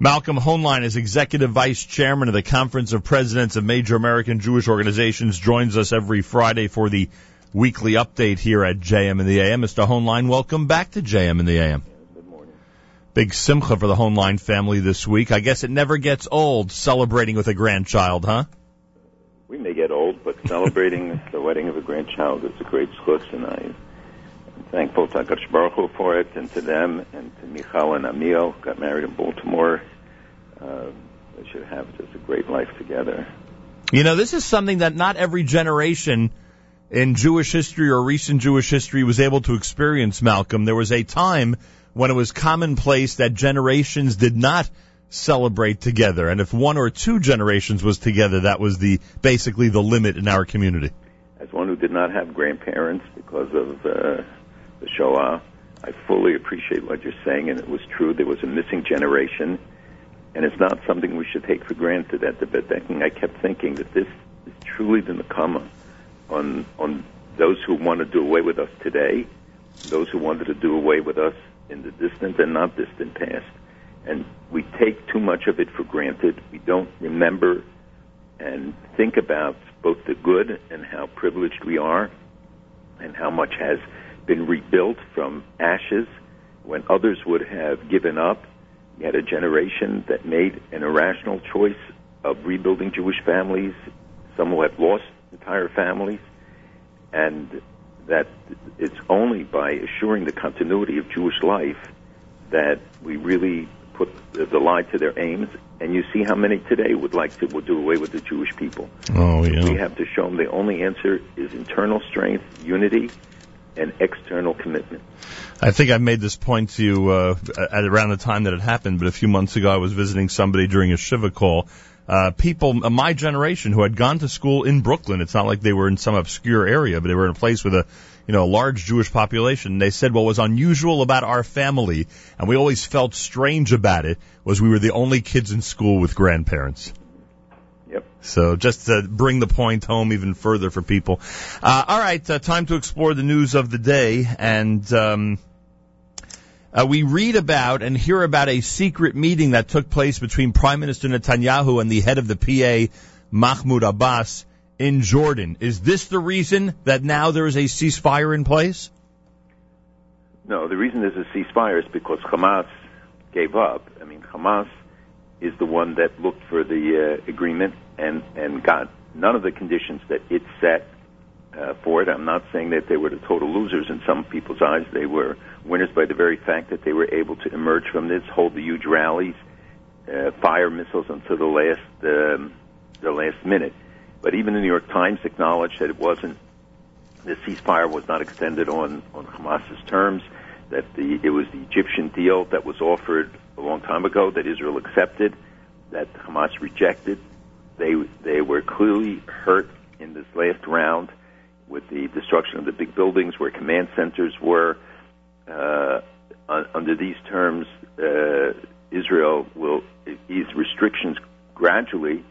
Malcolm Hoenlein is Executive Vice Chairman of the Conference of Presidents of Major American Jewish Organizations, joins us every Friday for the weekly update here at JM in the AM. Mr. Hoenlein, welcome back to JM in the AM. Good morning. Big simcha for the Hoenlein family this week. I guess it never gets old celebrating with a grandchild, huh? We may get old, but celebrating the wedding of a grandchild is a great zechus, and I thankful to Hakadosh Baruch Hu for it, and to them, and to Michal and Amiel, got married in Baltimore. Uh, they should have just a great life together. You know, this is something that not every generation in Jewish history or recent Jewish history was able to experience, Malcolm. There was a time when it was commonplace that generations did not celebrate together. And if one or two generations was together, that was the basically the limit in our community. As one who did not have grandparents because of uh, the Shoah, I fully appreciate what you're saying, and it was true. There was a missing generation, and it's not something we should take for granted. At the Bedeking, I kept thinking that this is truly the Nakama on on those who want to do away with us today, those who wanted to do away with us in the distant and not distant past. And we take too much of it for granted. We don't remember and think about both the good and how privileged we are and how much has been rebuilt from ashes when others would have given up. You had a generation that made an irrational choice of rebuilding Jewish families. Some who had lost entire families, and that it's only by assuring the continuity of Jewish life that we really put the lie to their aims. And you see how many today would like to would do away with the Jewish people. Oh, yeah. We have to show them the only answer is internal strength, unity, and external commitment. I think I made this point to you uh, at around the time that it happened, but a few months ago I was visiting somebody during a Shiva call uh, people of my generation who had gone to school in Brooklyn. It's not like they were in some obscure area, but they were in a place with a, you know, a large Jewish population. They said what was unusual about our family, and we always felt strange about it, was we were the only kids in school with grandparents. So just to bring the point home even further for people. Uh, all right, uh, time to explore the news of the day, and um, uh, we read about and hear about a secret meeting that took place between Prime Minister Netanyahu and the head of the PA, Mahmoud Abbas, in Jordan. Is this the reason that now there is a ceasefire in place? No, the reason there's a ceasefire is because Hamas gave up. I mean, Hamas is the one that looked for the uh, agreement and, and got none of the conditions that it set uh, for it. I'm not saying that they were the total losers in some people's eyes. They were winners by the very fact that they were able to emerge from this, hold the huge rallies, uh, fire missiles until the last um, the last minute. But even the New York Times acknowledged that it wasn't the ceasefire was not extended on on Hamas's terms. That the it was the Egyptian deal that was offered a long time ago that Israel accepted, that Hamas rejected. They they were clearly hurt in this last round with the destruction of the big buildings where command centers were. Uh, under these terms, uh, Israel will ease restrictions gradually,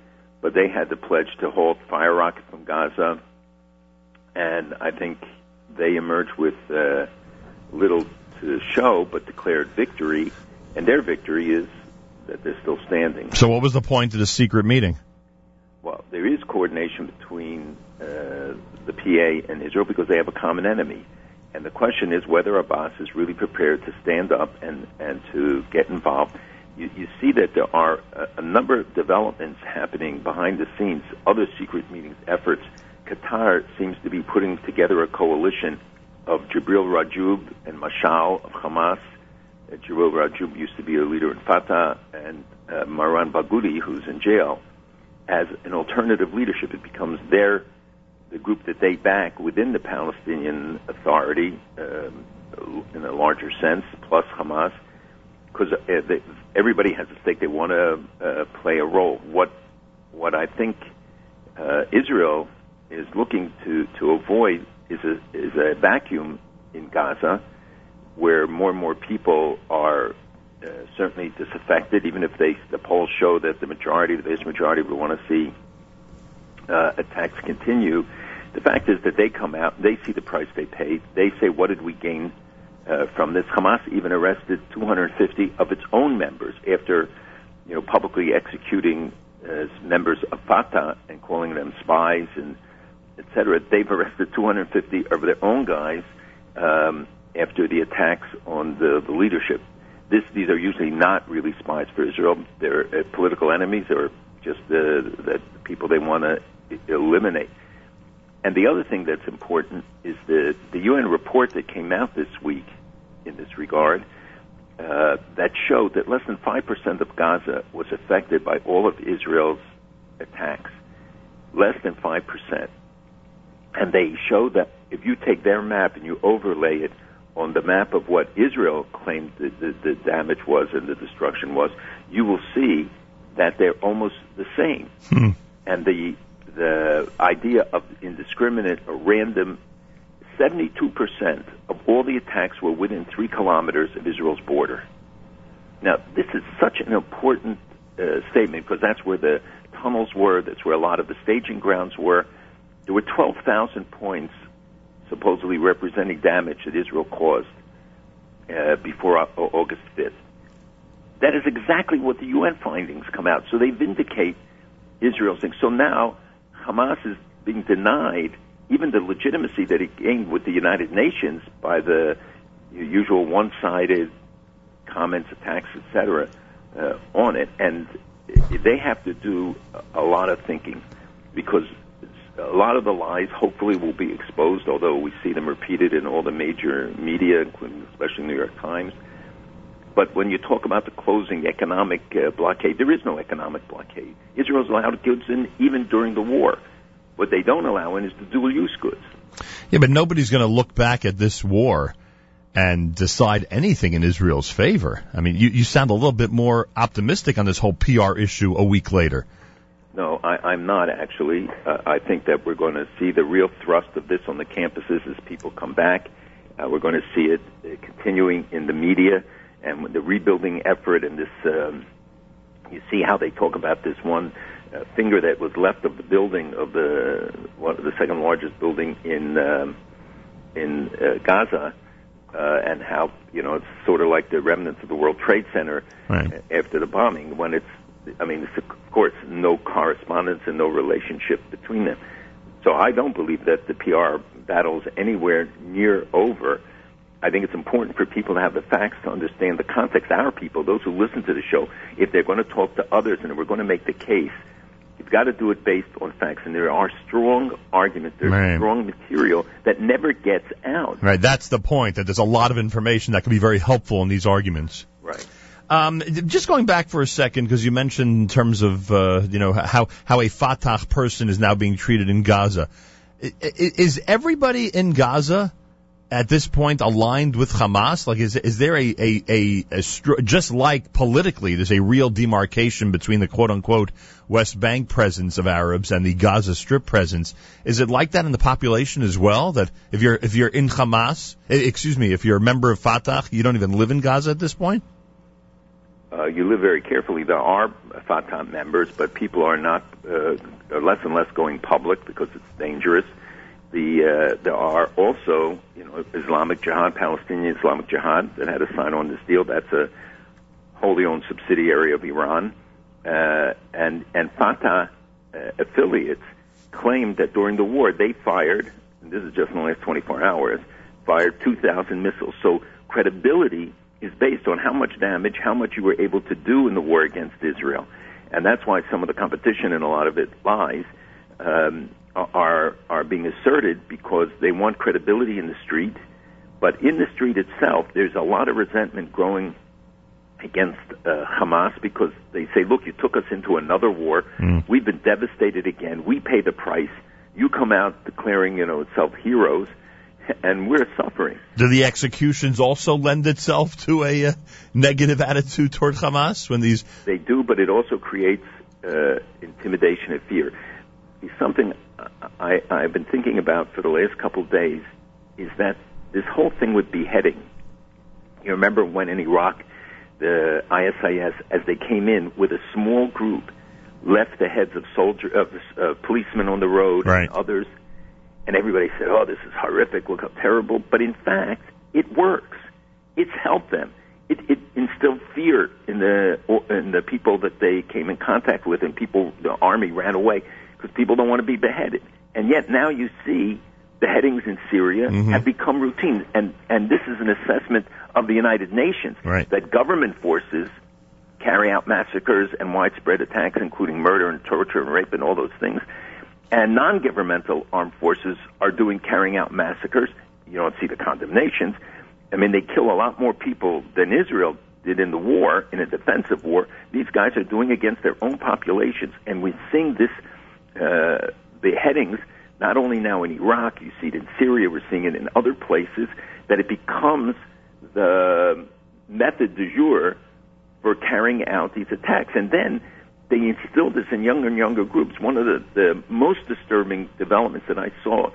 but they had the pledge to halt fire rockets from Gaza, and I think they emerged with uh, little to show, but declared victory, and their victory is that they're still standing. So, what was the point of the secret meeting? Well, there is coordination between uh, the PA and Israel because they have a common enemy. And the question is whether Abbas is really prepared to stand up and, and to get involved. You, you see that there are a, a number of developments happening behind the scenes, other secret meetings, efforts. Qatar seems to be putting together a coalition of Jibril Rajoub and Mashal of Hamas. Uh, Jibril Rajoub used to be a leader in Fatah, and uh, Marwan Barghouti, who's in jail, as an alternative leadership. It becomes their the group that they back within the Palestinian Authority um, in a larger sense, plus Hamas, because uh, everybody has a stake. They want to uh, play a role. What what I think uh, Israel is looking to to avoid is a is a vacuum in Gaza, where more and more people are uh, certainly disaffected. Even if they the polls show that the majority, the vast majority, would want to see uh, attacks continue the fact is that they come out, they see the price they paid. They say, what did we gain uh, from this? Hamas even arrested 250 of its own members after you know, publicly executing uh, members of Fatah and calling them spies and et cetera. They've arrested 250 of their own guys um, after the attacks on the, the leadership. This, these are usually not really spies for Israel. They're uh, political enemies or just the, the people they want to eliminate. And the other thing that's important is the, the UN report that came out this week in this regard uh, that showed that less than 5% of Gaza was affected by all of Israel's attacks. Less than 5%. And they show that if you take their map and you overlay it on the map of what Israel claimed the, the, the damage was and the destruction was, you will see that they're almost the same. Hmm. And the the idea of indiscriminate or random 72% of all the attacks were within three kilometers of Israel's border. Now, this is such an important uh, statement because that's where the tunnels were, that's where a lot of the staging grounds were. There were 12,000 points supposedly representing damage that Israel caused uh, before August 5th. That is exactly what the UN findings come out. So they vindicate Israel's thing. So now Hamas is being denied even the legitimacy that it gained with the United Nations by the usual one-sided comments, attacks, etc., uh, on it, and they have to do a lot of thinking because a lot of the lies hopefully will be exposed, although we see them repeated in all the major media, including especially the New York Times. But when you talk about the closing economic uh, blockade, there is no economic blockade. Israel's allowed goods in even during the war. What they don't allow in is the dual use goods. Yeah, but nobody's going to look back at this war and decide anything in Israel's favor. I mean, you, you sound a little bit more optimistic on this whole PR issue a week later. No, I, I'm not actually. Uh, I think that we're going to see the real thrust of this on the campuses as people come back. Uh, we're going to see it uh, continuing in the media and the rebuilding effort and this. Um, you see how they talk about this one uh, finger that was left of the building of the one of the second largest building in um, in uh, Gaza, uh, and how you know it's sort of like the remnants of the World Trade Center right. after the bombing. When it's, I mean, it's, of course, no correspondence and no relationship between them. So I don't believe that the PR battle is anywhere near over. I think it's important for people to have the facts to understand the context. Our people, those who listen to the show, if they're going to talk to others and we're going to make the case You've got to do it based on facts, and there are strong arguments, there's right. strong material that never gets out. Right, that's the point. That there's a lot of information that can be very helpful in these arguments. Right. Um, just going back for a second, because you mentioned in terms of uh, you know how how a Fatah person is now being treated in Gaza. Is everybody in Gaza at this point aligned with Hamas? Like, is is there a a, a, a just like politically, there's a real demarcation between the quote unquote West Bank presence of Arabs and the Gaza Strip presence? Is it like that in the population as well? That if you're if you're in Hamas, eh, excuse me, if you're a member of Fatah, you don't even live in Gaza at this point. Uh, you live very carefully. There are Fatah members, but people are not uh, are less and less going public because it's dangerous the uh, there are also you know Islamic Jihad, Palestinian Islamic Jihad that had to sign on this deal. That's a wholly owned subsidiary of Iran, uh, and and Fatah uh, affiliates claimed that during the war they fired. And this is just in the last 24 hours. Fired 2,000 missiles. So credibility is based on how much damage, how much you were able to do in the war against Israel, and that's why some of the competition and a lot of it lies. Um, are are being asserted because they want credibility in the street, but in the street itself, there's a lot of resentment growing against uh, Hamas because they say, "Look, you took us into another war. Mm. We've been devastated again. We pay the price. You come out declaring, you know, itself heroes." And we're suffering. Do the executions also lend itself to a uh, negative attitude toward Hamas when these? They do, but it also creates uh, intimidation and fear. Something I, I've been thinking about for the last couple of days is that this whole thing with beheading. You remember when in Iraq, the ISIS, as they came in with a small group, left the heads of soldier of uh, policemen on the road right. and others, and everybody said, "Oh, this is horrific! Look how terrible!" But in fact, it works. It's helped them. it, it instilled fear in the in the people that they came in contact with, and people the army ran away because people don't want to be beheaded. And yet now you see beheadings in Syria Mhm. have become routine, and and this is an assessment of the United Nations Right. that government forces carry out massacres and widespread attacks, including murder and torture and rape and all those things. And non-governmental armed forces are doing carrying out massacres. You don't see the condemnations. I mean, they kill a lot more people than Israel did in the war, in a defensive war. These guys are doing against their own populations, and we're seeing this uh, beheadings not only now in Iraq. You see it in Syria. We're seeing it in other places. That it becomes the method du jour for carrying out these attacks. And then they instill this in younger and younger groups. One of the, the most disturbing developments that I saw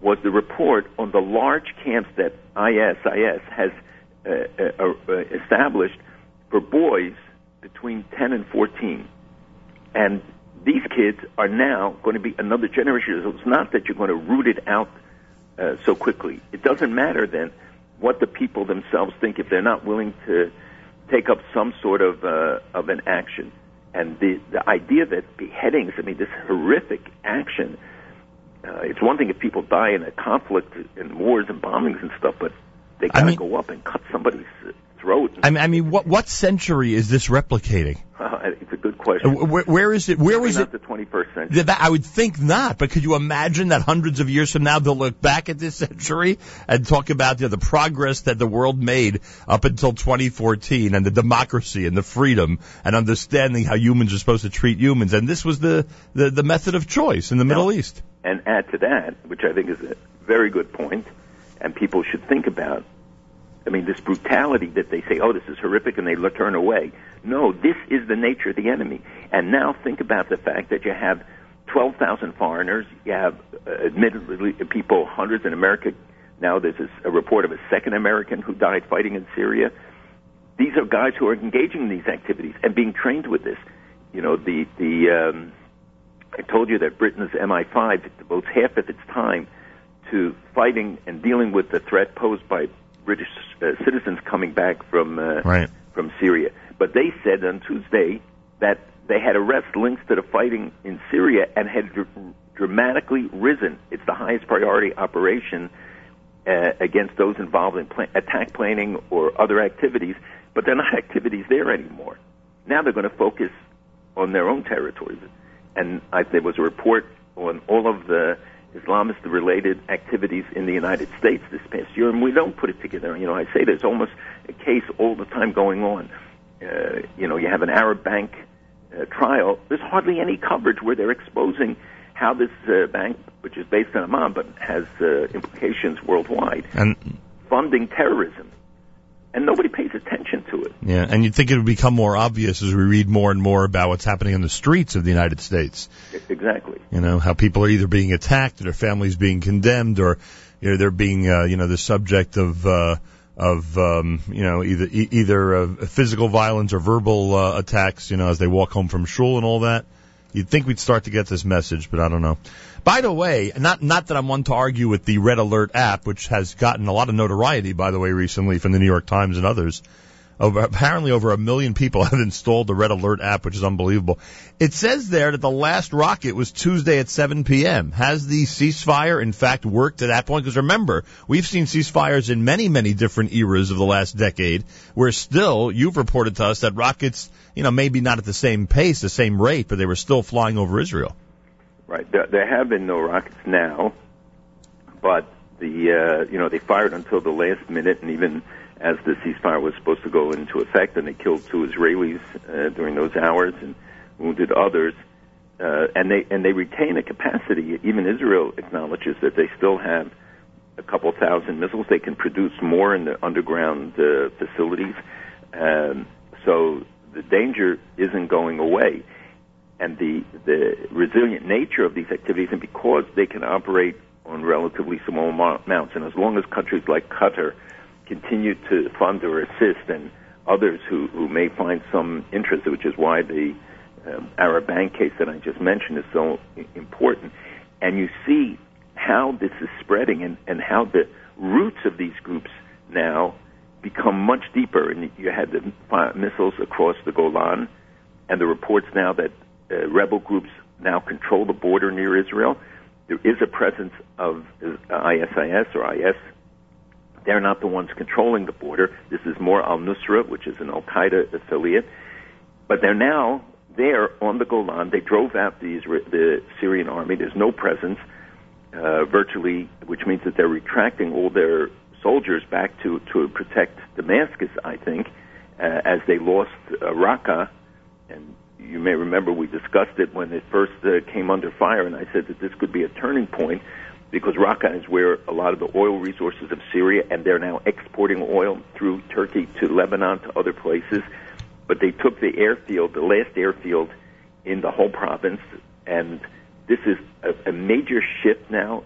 was the report on the large camps that ISIS has uh, uh, uh, established for boys between 10 and 14. And these kids are now going to be another generation. So it's not that you're going to root it out uh, so quickly. It doesn't matter then what the people themselves think if they're not willing to take up some sort of uh, of an action. And the the idea that beheadings, I mean, this horrific action. Uh, it's one thing if people die in a conflict and wars and bombings and stuff, but they got to mean- go up and cut somebody's throat. I mean, I mean, what what century is this replicating? it's a good question. Uh, Where, where is it? Where was it? the 21st century. That- I would think not, but could you imagine that hundreds of years from now they'll look back at this century and talk about you know, the progress that the world made up until 2014 and the democracy and the freedom and understanding how humans are supposed to treat humans, and this was the the, the method of choice in the Middle East. And add to that, which I think is a very good point, and people should think about. I mean, this brutality that they say, oh, this is horrific, and they turn away. No, this is the nature of the enemy. And now think about the fact that you have 12,000 foreigners, you have, uh, admittedly, people, hundreds in America. Now there's a, report of a second American who died fighting in Syria. These are guys who are engaging in these activities and being trained with this. You know, the, the, um, I told you that Britain's MI5 devotes half of its time to fighting and dealing with the threat posed by British uh, citizens coming back from uh, Right. from Syria. But they said on Tuesday that they had arrests linked to the fighting in Syria and had dr- dramatically risen. It's the highest priority operation uh, against those involved in pla- attack planning or other activities, but they're not activities there anymore. Now they're going to focus on their own territories. And I, there was a report on all of the Islamist-related activities in the United States this past year, and we don't put it together. You know, I say there's almost a case all the time going on. Uh, you know, you have an Arab bank uh, trial. There's hardly any coverage where they're exposing how this uh, bank, which is based in Amman but has uh, implications worldwide, And funding terrorism, and nobody pays attention to it. yeah, and you'd think it would become more obvious as we read more and more about what's happening on the streets of the United States. Exactly. You know, how people are either being attacked, or their families being condemned, or you know they're being uh, you know the subject of uh, of um, you know either e- either uh, physical violence or verbal uh, attacks. You know, as they walk home from shul and all that. You'd think we'd start to get this message, but I don't know. By the way, not not that I'm one to argue with the Red Alert app, which has gotten a lot of notoriety, by the way, recently from the New York Times and others. Over, apparently, over a million people have installed the Red Alert app, which is unbelievable. It says there that the last rocket was Tuesday at 7 p.m. Has the ceasefire, in fact, worked at that point? Because remember, we've seen ceasefires in many, many different eras of the last decade, where still, you've reported to us that rockets, you know, maybe not at the same pace, the same rate, but they were still flying over Israel. Right. There, there have been no rockets now, but the uh, you know they fired until the last minute, and even as the ceasefire was supposed to go into effect, and they killed two Israelis uh, during those hours and wounded others. Uh, and they and they retain a capacity. Even Israel acknowledges that they still have a couple thousand missiles. They can produce more in the underground uh, facilities. Um, so the danger isn't going away. And the the resilient nature of these activities, and because they can operate on relatively small amounts, and as long as countries like Qatar continue to fund or assist, and others who who may find some interest, which is why the um, Arab Bank case that I just mentioned is so important, and you see how this is spreading and, and how the roots of these groups now become much deeper, and you had the missiles across the Golan, and the reports now that uh, rebel groups now control the border near Israel. There is a presence of uh, ISIS or IS. They're not the ones controlling the border. This is more Al Nusra, which is an Al Qaeda affiliate. But they're now there on the Golan. They drove out the, Israel, the Syrian army. There's no presence, uh, virtually, which means that they're retracting all their soldiers back to, to protect Damascus, I think, uh, as they lost uh, Raqqa. And you may remember we discussed it when it first uh, came under fire, and I said that this could be a turning point because Raqqa is where a lot of the oil resources of Syria, and they're now exporting oil through Turkey to Lebanon to other places. But they took the airfield, the last airfield in the whole province, and this is a, a major shift now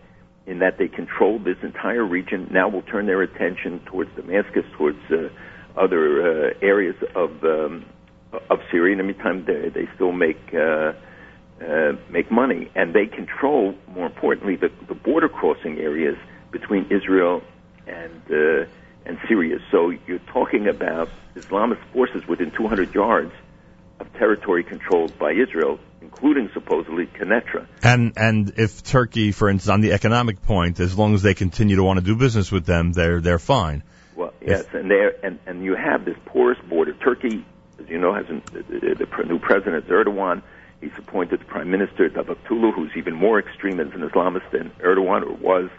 in that they control this entire region. Now will turn their attention towards Damascus, towards uh, other uh, areas of um, of Syria. In the meantime, they, they still make uh, uh, make money, and they control, more importantly, the, the border crossing areas between Israel and uh, and Syria. So you're talking about Islamist forces within 200 yards of territory controlled by Israel including supposedly Quneitra. And and if Turkey, for instance, on the economic point, as long as they continue to want to do business with them, they're they're fine. Well, yes, if, and there and and you have this porous border. Turkey, as you know, has an, the, the new president Erdogan. He's appointed the prime minister Davutoglu, who's even more extreme as an Islamist than Erdogan or was,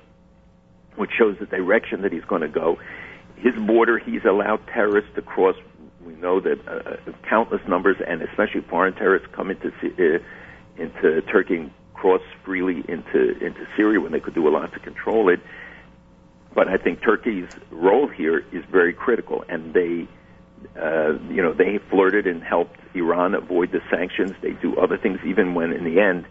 which shows the direction that he's going to go. His border, he's allowed terrorists to cross we know that uh, uh, countless numbers, and especially foreign terrorists, come into uh, into Turkey and cross freely into into Syria when they could do a lot to control it. But I think Turkey's role here is very critical, and they, uh, you know, they flirted and helped Iran avoid the sanctions. They do other things, even when in the end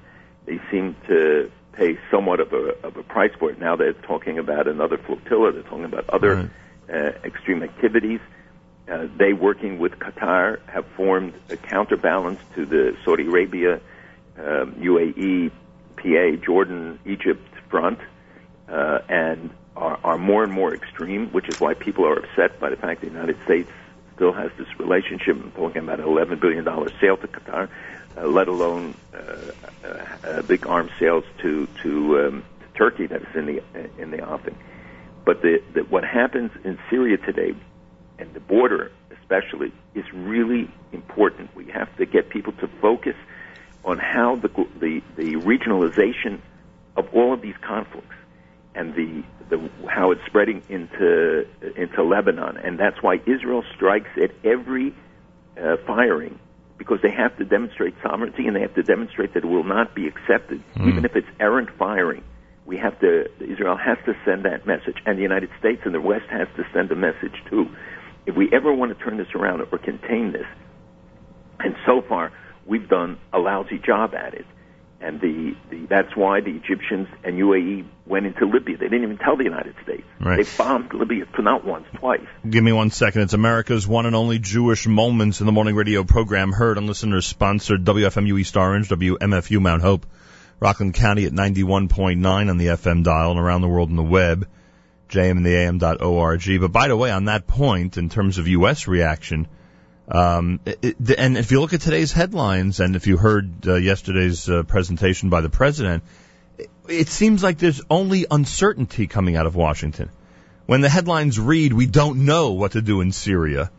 they seem to pay somewhat of a of a price for it. Now they're talking about another flotilla. They're talking about other right. uh, extreme activities. Uh, they, working with Qatar, have formed a counterbalance to the Saudi Arabia, um, UAE, PA, Jordan, Egypt front, uh, and are, are more and more extreme, which is why people are upset by the fact the United States still has this relationship. I'm talking about an $11 billion sale to Qatar, uh, let alone uh, uh, uh, big arms sales to to, um, to Turkey that's in the in the offing. But the, the, what happens in Syria today and the border especially is really important. We have to get people to focus on how the the, the regionalization of all of these conflicts and the, the how it's spreading into into Lebanon, and that's why Israel strikes at every uh, firing because they have to demonstrate sovereignty and they have to demonstrate that it will not be accepted, mm. even if it's errant firing. We have to Israel has to send that message, and the United States and the West has to send a message too if we ever want to turn this around or contain this, and so far we've done a lousy job at it. And the, the that's why the Egyptians and UAE went into Libya. They didn't even tell the United States. Right. They bombed Libya not once, twice. Give me one second. It's America's one and only Jewish Moments in the Morning radio program, heard on listeners sponsored WFMU East Orange, WMFU Mount Hope, Rockland County at 91.9 on the FM dial and around the world on the web jmandtheam.org. But by the way, on that point, in terms of U.S. reaction, um, it, and if you look at today's headlines, and if you heard uh, yesterday's uh, presentation by the president, it, it seems like there's only uncertainty coming out of Washington. When the headlines read, "We don't know what to do in Syria,"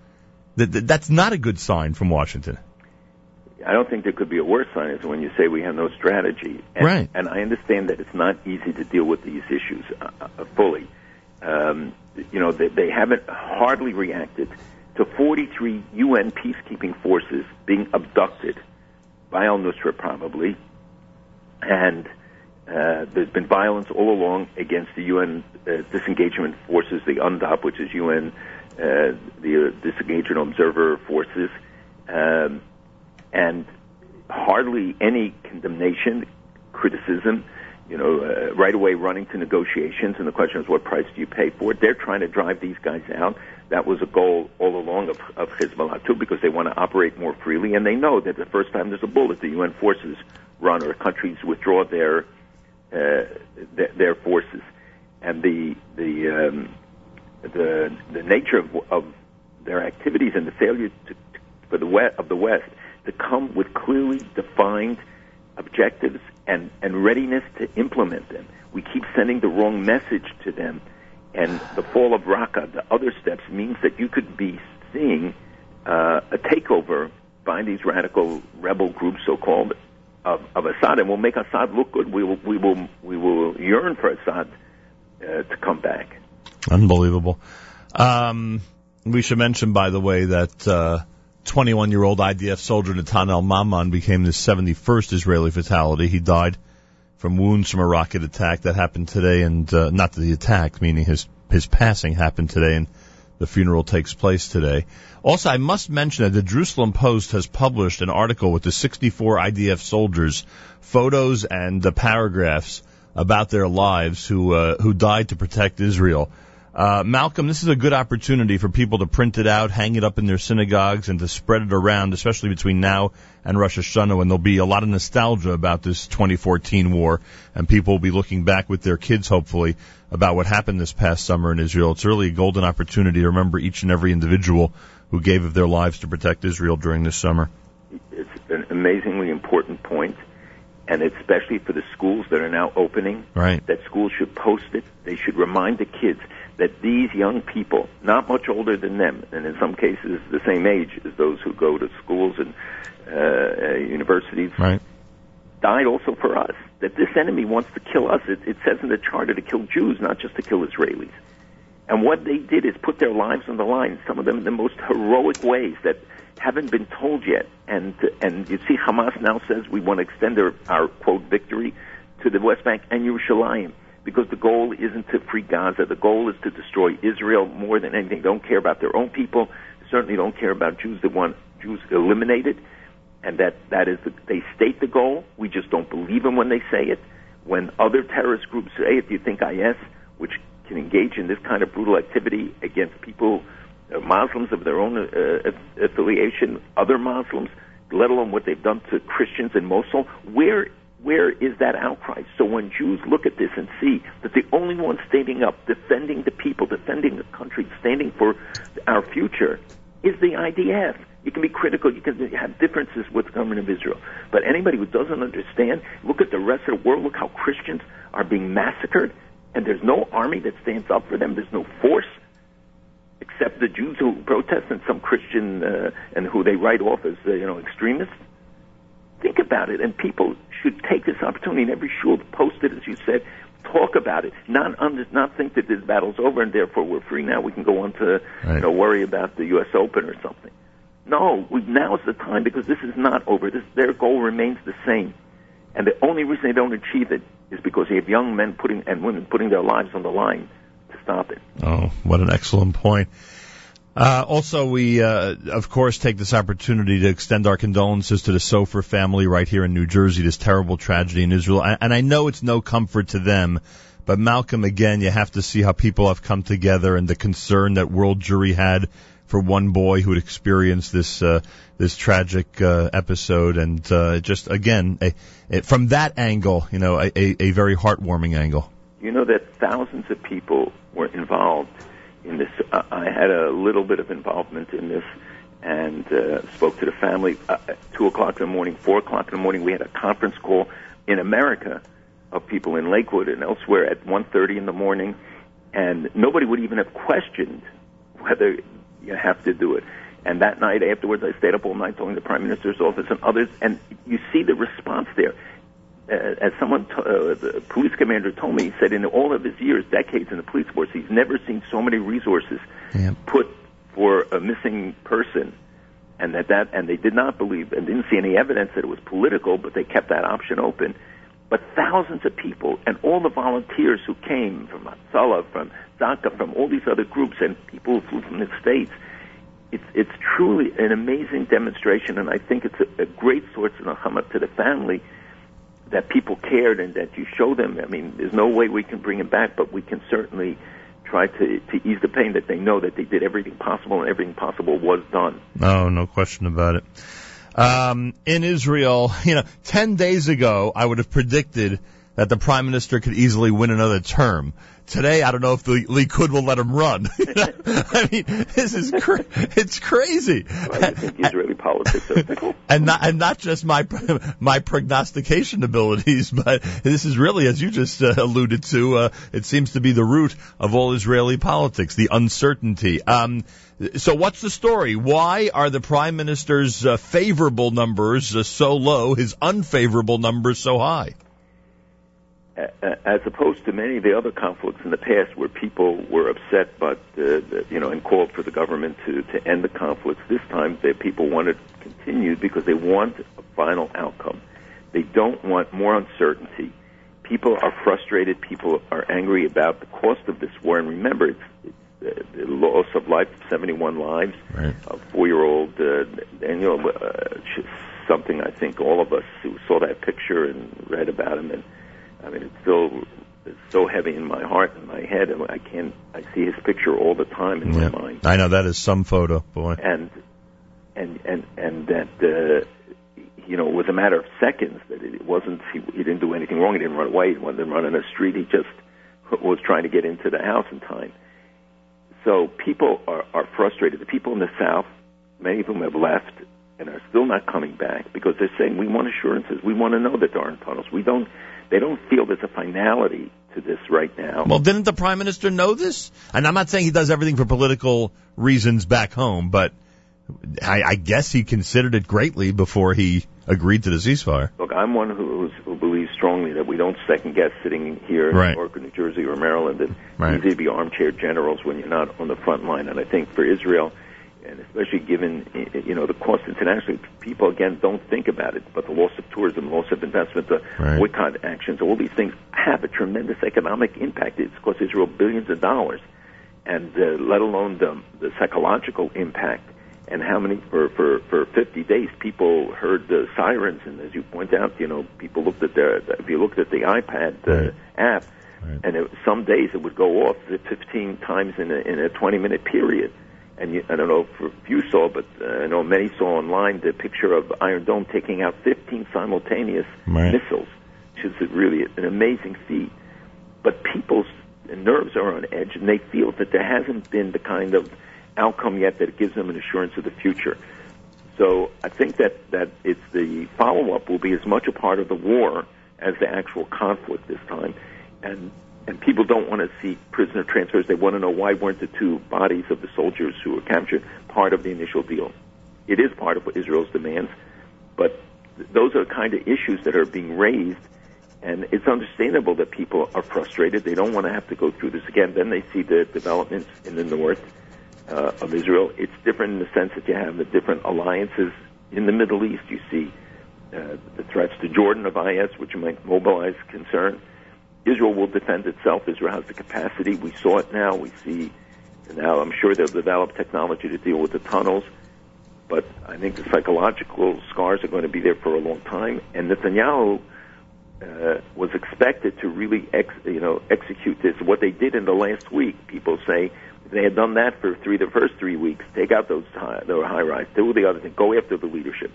that, that that's not a good sign from Washington. I don't think there could be a worse sign is when you say we have no strategy. And, right. And I understand that it's not easy to deal with these issues uh, uh, fully um, you know, they, they haven't hardly reacted to 43 UN peacekeeping forces being abducted by al Nusra, probably, and uh, there's been violence all along against the UN uh, disengagement forces, the UNDOF, which is UN, uh, the uh, disengagement observer forces, um, and hardly any condemnation, criticism you know, uh, right away running to negotiations, and the question is, what price do you pay for it? They're trying to drive these guys out. That was a goal all along of, of Hezbollah too, because they want to operate more freely, and they know that the first time there's a bullet, the UN forces run or countries withdraw their uh, their, their forces, and the the um, the the nature of, of their activities and the failure to, to, for the West, of the West to come with clearly defined objectives and, and readiness to implement them. We keep sending the wrong message to them. And the fall of Raqqa, the other steps, means that you could be seeing uh, a takeover by these radical rebel groups, so-called, of, of Assad, and we'll make Assad look good. We will, we will, we will yearn for Assad uh, to come back. Unbelievable. Um, we should mention, by the way, that uh, 21 year old IDF soldier Netanel Maman became the 71st Israeli fatality. He died from wounds from a rocket attack that happened today, and uh, not the attack, meaning his his passing happened today, and the funeral takes place today. Also, I must mention that the Jerusalem Post has published an article with the 64 IDF soldiers, photos and the paragraphs about their lives who uh, who died to protect Israel. Uh, Malcolm, this is a good opportunity for people to print it out, hang it up in their synagogues, and to spread it around, especially between now and Rosh Hashanah, when there'll be a lot of nostalgia about this 2014 war, and people will be looking back with their kids, hopefully, about what happened this past summer in Israel. It's really a golden opportunity to remember each and every individual who gave of their lives to protect Israel during this summer. It's an amazingly important and especially for the schools that are now opening, right. that schools should post it. They should remind the kids that these young people, not much older than them, and in some cases the same age as those who go to schools and uh, universities, right. died also for us. That this enemy wants to kill us. It, it says in the charter to kill Jews, not just to kill Israelis. And what they did is put their lives on the line, some of them in the most heroic ways that haven't been told yet. And and you see, Hamas now says we want to extend our, our quote victory to the West Bank and Yerushalayim because the goal isn't to free Gaza. The goal is to destroy Israel more than anything. They don't care about their own people. Certainly don't care about Jews. that want Jews eliminated, and that that is the, they state the goal. We just don't believe them when they say it. When other terrorist groups say it, you think IS, which can engage in this kind of brutal activity against people Muslims of their own uh, affiliation, other Muslims, let alone what they've done to Christians in Mosul. Where where is that outcry? So when Jews look at this and see that the only one standing up, defending the people, defending the country, standing for our future, is the IDF. You can be critical, you can have differences with the government of Israel. But anybody who doesn't understand, look at the rest of the world, look how Christians are being massacred, and there's no army that stands up for them, there's no force except the Jews who protest and some Christian uh, and who they write off as uh, you know extremists. Think about it, and people should take this opportunity in every shul to post it, as you said, talk about it, not under, not think that this battle's over and therefore we're free now. We can go on to right. you know worry about the U.S. Open or something. No, we, now is the time because this is not over. This, their goal remains the same, and the only reason they don't achieve it is because they have young men putting and women putting their lives on the line stop it. Oh, what an excellent point. Uh, also, we, uh, of course, take this opportunity to extend our condolences to the Sofer family right here in New Jersey, this terrible tragedy in Israel. And I know it's no comfort to them, but Malcolm, again, you have to see how people have come together and the concern that World Jewry had for one boy who had experienced this, uh, this tragic, uh, episode. And, uh, just, again, a, a, from that angle, you know, a, a very heartwarming angle. You know that thousands of people were involved in this. I had a little bit of involvement in this and uh, spoke to the family. Uh, two o'clock in the morning, four o'clock in the morning, we had a conference call in America of people in Lakewood and elsewhere at 1.30 in the morning, and nobody would even have questioned whether you have to do it. And that night afterwards, I stayed up all night talking to the Prime Minister's office and others, and you see the response there uh, as someone, t- uh, the police commander told me, he said in all of his years, decades in the police force, he's never seen so many resources put for a missing person, and that that and they did not believe and didn't see any evidence that it was political, but they kept that option open. But thousands of people and all the volunteers who came from Hatzalah, from Zaka, from all these other groups, and people who flew from the states. It's it's truly an amazing demonstration, and I think it's a, a great source of nachama to the family that people cared and that you show them. I mean, there's no way we can bring it back, but we can certainly try to, to ease the pain that they know that they did everything possible and everything possible was done. No, no question about it. Um, in Israel, you know, 10 days ago, I would have predicted that the prime minister could easily win another term. Today, I don't know if the Likud will let him run. I mean, this is cra- it's crazy. Well, I think Israeli politics are fickle. and not and not just my my prognostication abilities, but this is really, as you just uh, alluded to, uh, it seems to be the root of all Israeli politics, the uncertainty. Um, so, what's the story? Why are the prime minister's uh, favorable numbers uh, so low, his unfavorable numbers so high? As opposed to many of the other conflicts in the past where people were upset but uh, you know and called for the government to to end the conflicts this time the people want it continued because they want a final outcome. They don't want more uncertainty. People are frustrated. People are angry about the cost of this war. And remember it's, it's the, the loss of life 71 lives. Right. a 4-year-old uh, know, uh, something I think all of us who saw that picture and read about him and I mean, it's still it's so heavy in my heart and my head. And I can't. I see his picture all the time in yeah. my mind. I know that is some photo, boy. And and and and that uh, you know it was a matter of seconds. That it wasn't. He, he didn't do anything wrong. He didn't run away. He didn't run in the street. He just was trying to get into the house in time. So people are, are frustrated. The people in the South, many of whom have left and are still not coming back because they're saying we want assurances. We want to know that there aren't tunnels. We don't they don't feel there's a finality to this right now. Well, didn't the prime minister know this? And I'm not saying he does everything for political reasons back home, but I, I guess he considered it greatly before he agreed to the ceasefire. Look, I'm one who, who believes strongly that we don't second guess sitting here in right. New York or New Jersey or Maryland that right. easy to be armchair generals when you're not on the front line. And I think for Israel, and especially given you know the cost internationally, people again don't think about it. But the loss of tourism, loss of investment, the right. boycott actions, all these things have a tremendous economic impact. It's cost Israel billions of dollars, and uh, let alone the, the psychological impact. And how many for for for 50 days people heard the sirens, and as you point out, you know people looked at their if you looked at the iPad uh, right. app, right. and it, some days it would go off 15 times in a, in a 20 minute period and you, I don't know if you saw, but uh, I know many saw online the picture of Iron Dome taking out 15 simultaneous right. missiles, which is really an amazing feat. But people's nerves are on edge, and they feel that there hasn't been the kind of outcome yet that gives them an assurance of the future. So I think that that it's the follow up will be as much a part of the war as the actual conflict this time, and and people don't want to see prisoner transfers. They want to know why weren't the two bodies of the soldiers who were captured part of the initial deal. It is part of Israel's demands, but those are kind of issues that are being raised, and it's understandable that people are frustrated. They don't want to have to go through this again. Then they see the developments in the north uh, of Israel. It's different in the sense that you have the different alliances in the Middle East. You see uh, the threats to Jordan of IS, which might mobilize concern. Israel will defend itself. Israel has the capacity. We saw it now. We see now. I'm sure they'll develop technology to deal with the tunnels, but I think the psychological scars are going to be there for a long time. And Netanyahu uh, was expected to really, ex, you know, execute this. What they did in the last week, people say they had done that for three the first three weeks, take out those high, those high rise, do the other thing, go after the leadership.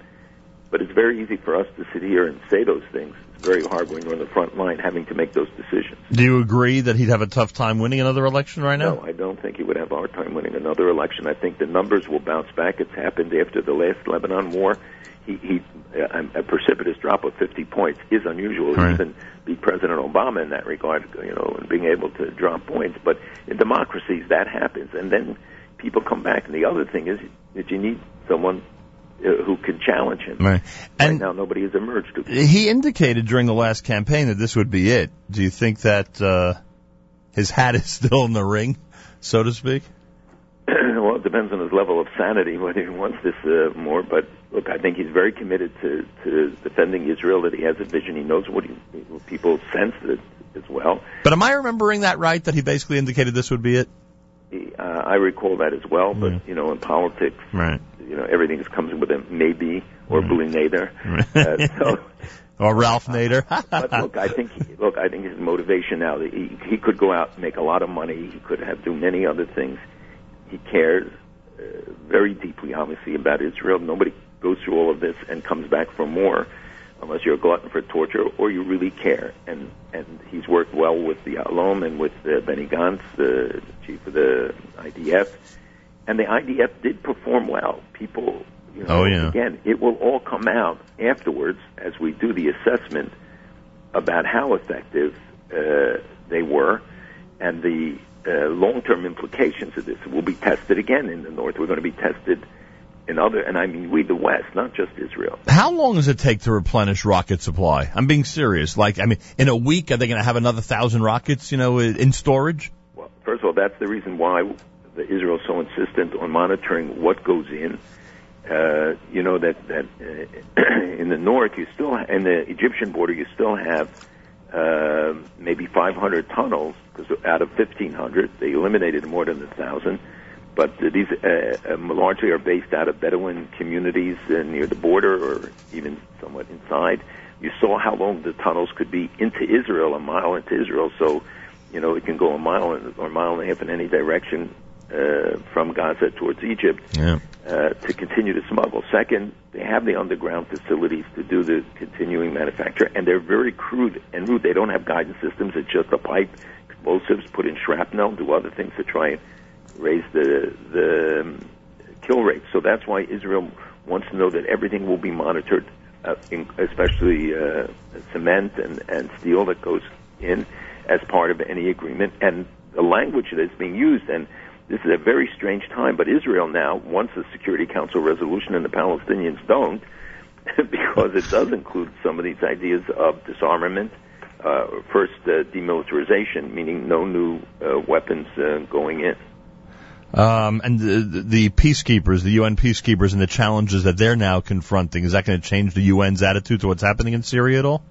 But it's very easy for us to sit here and say those things. It's very hard when you're on the front line having to make those decisions. Do you agree that he'd have a tough time winning another election right now? No, I don't think he would have a hard time winning another election. I think the numbers will bounce back. It's happened after the last Lebanon war. He, he a, a precipitous drop of 50 points is unusual. Right. Even beat President Obama in that regard, you know, and being able to drop points. But in democracies, that happens, and then people come back. And the other thing is that you need someone who can challenge him. Right. And right now, nobody has emerged. he indicated during the last campaign that this would be it. Do you think that uh, his hat is still in the ring, so to speak? well, it depends on his level of sanity whether he wants this uh, more. But look, I think he's very committed to, to defending Israel. That he has a vision. He knows what, he, what people sense it as well. But am I remembering that right? That he basically indicated this would be it? Uh, I recall that as well. But Yeah. you know, in politics, Right. You know, everything just comes with a maybe or Mm. Billy Nader. Uh, so. or Ralph Nader. but look, I think he, look, I think his motivation now. that He he could go out and make a lot of money. He could have do many other things. He cares uh, very deeply, obviously, about Israel. Nobody goes through all of this and comes back for more unless you're a glutton for torture or you really care. And and he's worked well with Ya'alon and with uh, Benny Gantz, the chief of the IDF, and the IDF did perform well. People, you know, Oh, yeah. again, it will all come out afterwards as we do the assessment about how effective uh, they were and the uh, long-term implications of this will be tested again in the north. We're going to be tested in other, and I mean we, the West, not just Israel. How long does it take to replenish rocket supply? I'm being serious. Like, I mean, in a week, are they going to have another thousand rockets, you know, in storage? Well, first of all, that's the reason why Israel so insistent on monitoring what goes in. Uh, you know that that uh, in the north, you still in the Egyptian border, you still have uh, maybe 500 tunnels because out of 1,500, they eliminated more than a thousand. But these uh, um, largely are based out of Bedouin communities uh, near the border, or even somewhat inside. You saw how long the tunnels could be into Israel, a mile into Israel. So, you know, it can go a mile or a mile and a half in any direction uh, from Gaza towards Egypt Yeah. uh, to continue to smuggle. Second, they have the underground facilities to do the continuing manufacture, and they're very crude and rude. They don't have guidance systems. It's just a pipe, explosives, put in shrapnel, do other things to try and raise the the um, kill rate. So that's why Israel wants to know that everything will be monitored, uh, in, especially uh, cement and, and steel that goes in as part of any agreement, and the language that is being used. And this is a very strange time, but Israel now wants a Security Council resolution, and the Palestinians don't, because it does include some of these ideas of disarmament. Uh, first, uh, demilitarization, meaning no new uh, weapons uh, going in. Um, and the, the peacekeepers, the UN peacekeepers, and the challenges that they're now confronting, is that going to change the UN's attitude to what's happening in Syria at all?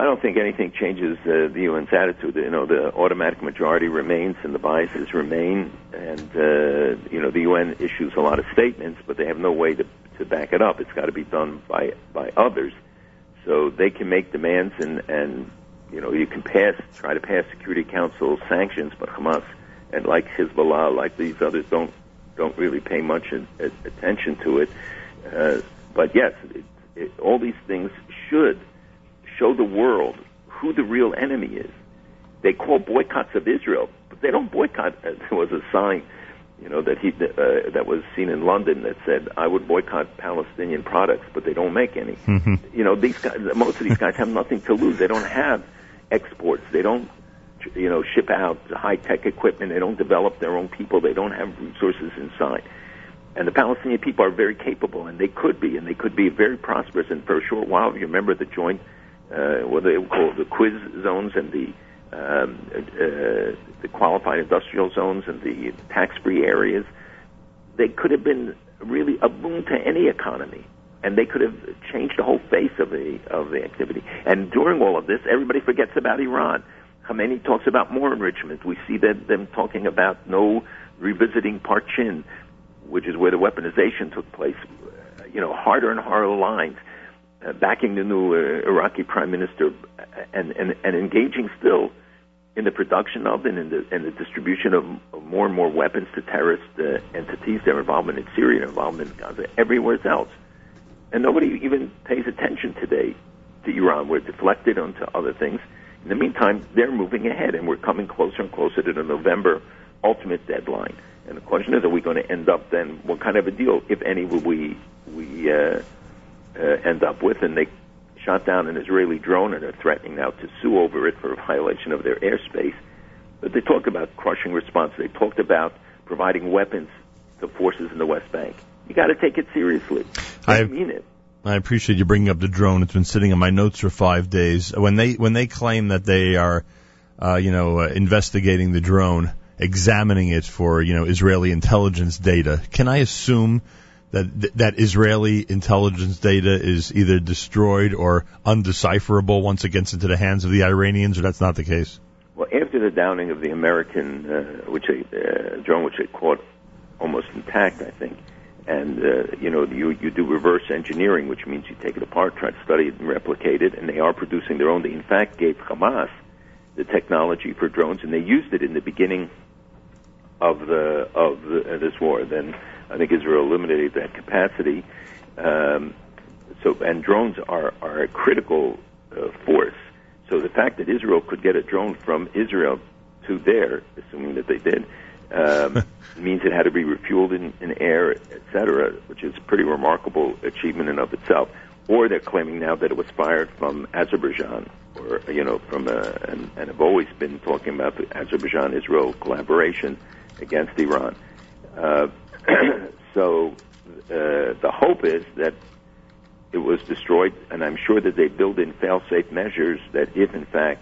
I don't think anything changes uh, the UN's attitude. You know, the automatic majority remains and the biases remain, and uh, you know the UN issues a lot of statements, but they have no way to to back it up. It's got to be done by by others, so they can make demands and and you know you can pass try to pass Security Council sanctions, but Hamas and like Hezbollah, like these others, don't don't really pay much attention to it. Uh, but yes, it, it, all these things should show the world who the real enemy is. They call boycotts of Israel, but they don't boycott. There was a sign, you know, that he uh, that was seen in London that said, "I would boycott Palestinian products," but they don't make any. You know, these guys, most of these guys have nothing to lose. They don't have exports. They don't, you know, ship out high tech equipment. They don't develop their own people. They don't have resources inside. And the Palestinian people are very capable, and they could be, and they could be very prosperous. And for a short while, if you remember the joint uh, what they would call the quiz zones and the um, uh, the qualified industrial zones and the tax-free areas, they could have been really a boon to any economy, and they could have changed the whole face of the of the activity. And during all of this, everybody forgets about Iran. Khamenei talks about more enrichment. We see that them talking about no revisiting Parchin, which is where the weaponization took place. Uh, You know, harder and harder lines uh, backing the new uh, Iraqi prime minister uh, and, and, and engaging still in the production of and in the, and the distribution of, more and more weapons to terrorist uh, entities, their involvement in Syria, involvement in Gaza, everywhere else. And nobody even pays attention today to Iran. We're deflected onto other things. In the meantime, they're moving ahead, and we're coming closer and closer to the November ultimate deadline. And the question is, are we going to end up then? What kind of a deal, if any, will we we uh, end up with? And they shot down an Israeli drone and are threatening now to sue over it for a violation of their airspace. But they talked about crushing response. They talked about providing weapons to forces in the West Bank. You got to take it seriously. I I- mean it. I appreciate you bringing up the drone. It's been sitting in my notes for five days. When they when they claim that they are, uh, you know, uh, investigating the drone, examining it for you know Israeli intelligence data, can I assume that that Israeli intelligence data is either destroyed or undecipherable once it gets into the hands of the Iranians, or that's not the case? Well, after the downing of the American, uh, which they, uh, drone, which they caught almost intact, I think, and uh, you know you you do reverse engineering, which means you take it apart, try to study it and replicate it, and they are producing their own. They in fact gave Hamas the technology for drones, and they used it in the beginning of the of the, uh, this war. Then I think Israel eliminated that capacity. Um, so and drones are are a critical uh, force. So the fact that Israel could get a drone from Israel to there, assuming that they did, um, means it had to be refueled in, in air, etc., which is a pretty remarkable achievement in of itself. Or they're claiming now that it was fired from Azerbaijan, or you know, from a, and, and have always been talking about the Azerbaijan-Israel collaboration against Iran. Uh, so uh, the hope is that it was destroyed, and I'm sure that they build in fail-safe measures that if, in fact,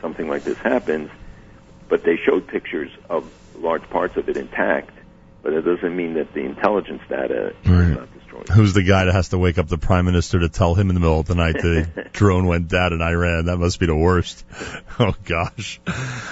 something like this happens, but they showed pictures of large parts of it intact, but it doesn't mean that the intelligence data right. is not Who's the guy that has to wake up the prime minister to tell him in the middle of the night the drone went down in Iran? That must be the worst. Oh gosh.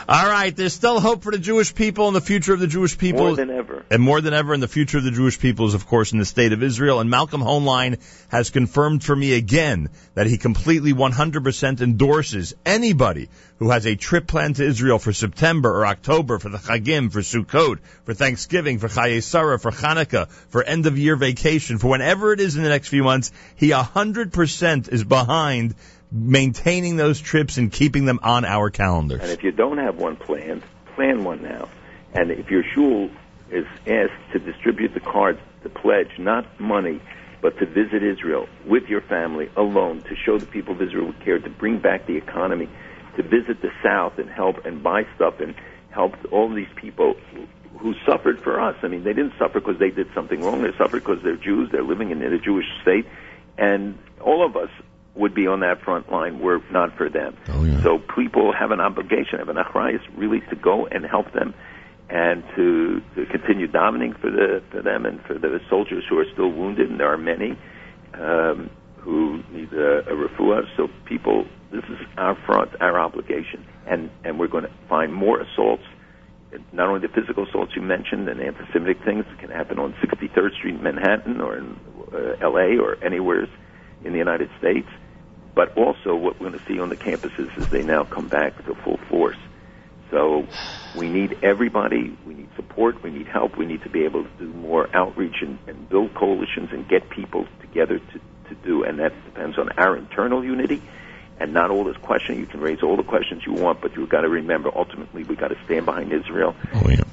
All right, there's still hope for the Jewish people and the future of the Jewish people. More than ever. And more than ever, and the future of the Jewish people is, of course, in the state of Israel. And Malcolm Hoenlein has confirmed for me again that he completely 100% endorses anybody who has a trip planned to Israel for September or October, for the Chagim, for Sukkot, for Thanksgiving, for Chayei Sarah, for Hanukkah, for end of year vacation, for whenever it is in the next few months, he 100% is behind maintaining those trips and keeping them on our calendars. And if you don't have one planned, plan one now. And if your shul is asked to distribute the cards to pledge not money, but to visit Israel with your family alone, to show the people of Israel we care, to bring back the economy, to visit the South and help and buy stuff and help all these people who suffered for us. I mean, they didn't suffer because they did something wrong. They suffered because they're Jews. They're living in a Jewish state, and all of us would be on that front line were not for them. Oh, yeah. So people have an obligation, have an achrayus, really to go and help them and to, to continue davening for the for them and for the soldiers who are still wounded, and there are many um, who need a, a refuah. So people, this is our front, our obligation, and and we're going to find more assaults. Not only the physical assaults you mentioned and anti-Semitic things can happen on 63rd Street in Manhattan or in uh, L.A. or anywhere in the United States, but also what we're going to see on the campuses as they now come back to full force. So we need everybody. We need support. We need help. We need to be able to do more outreach and, and build coalitions and get people together to, to do. And that depends on our internal unity and not all this question. You can raise all the questions you want, but you've got to remember ultimately we've got to stand behind Israel. Oh, yeah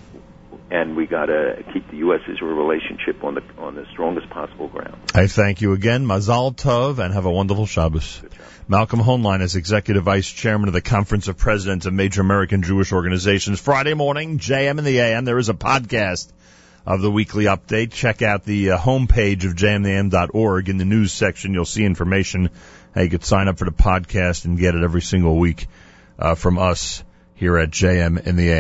and we got to keep the U.S.-Israel relationship on the on the strongest possible ground. I thank you again, Mazal Tov, and have a wonderful Shabbos. Malcolm Hoenlein is Executive Vice Chairman of the Conference of Presidents of Major American Jewish Organizations. Friday morning, JM in the AM, there is a podcast of the weekly update. Check out the uh, homepage of jmintheam.org. In the news section, you'll see information how you could sign up for the podcast and get it every single week uh, from us here at JM in the AM.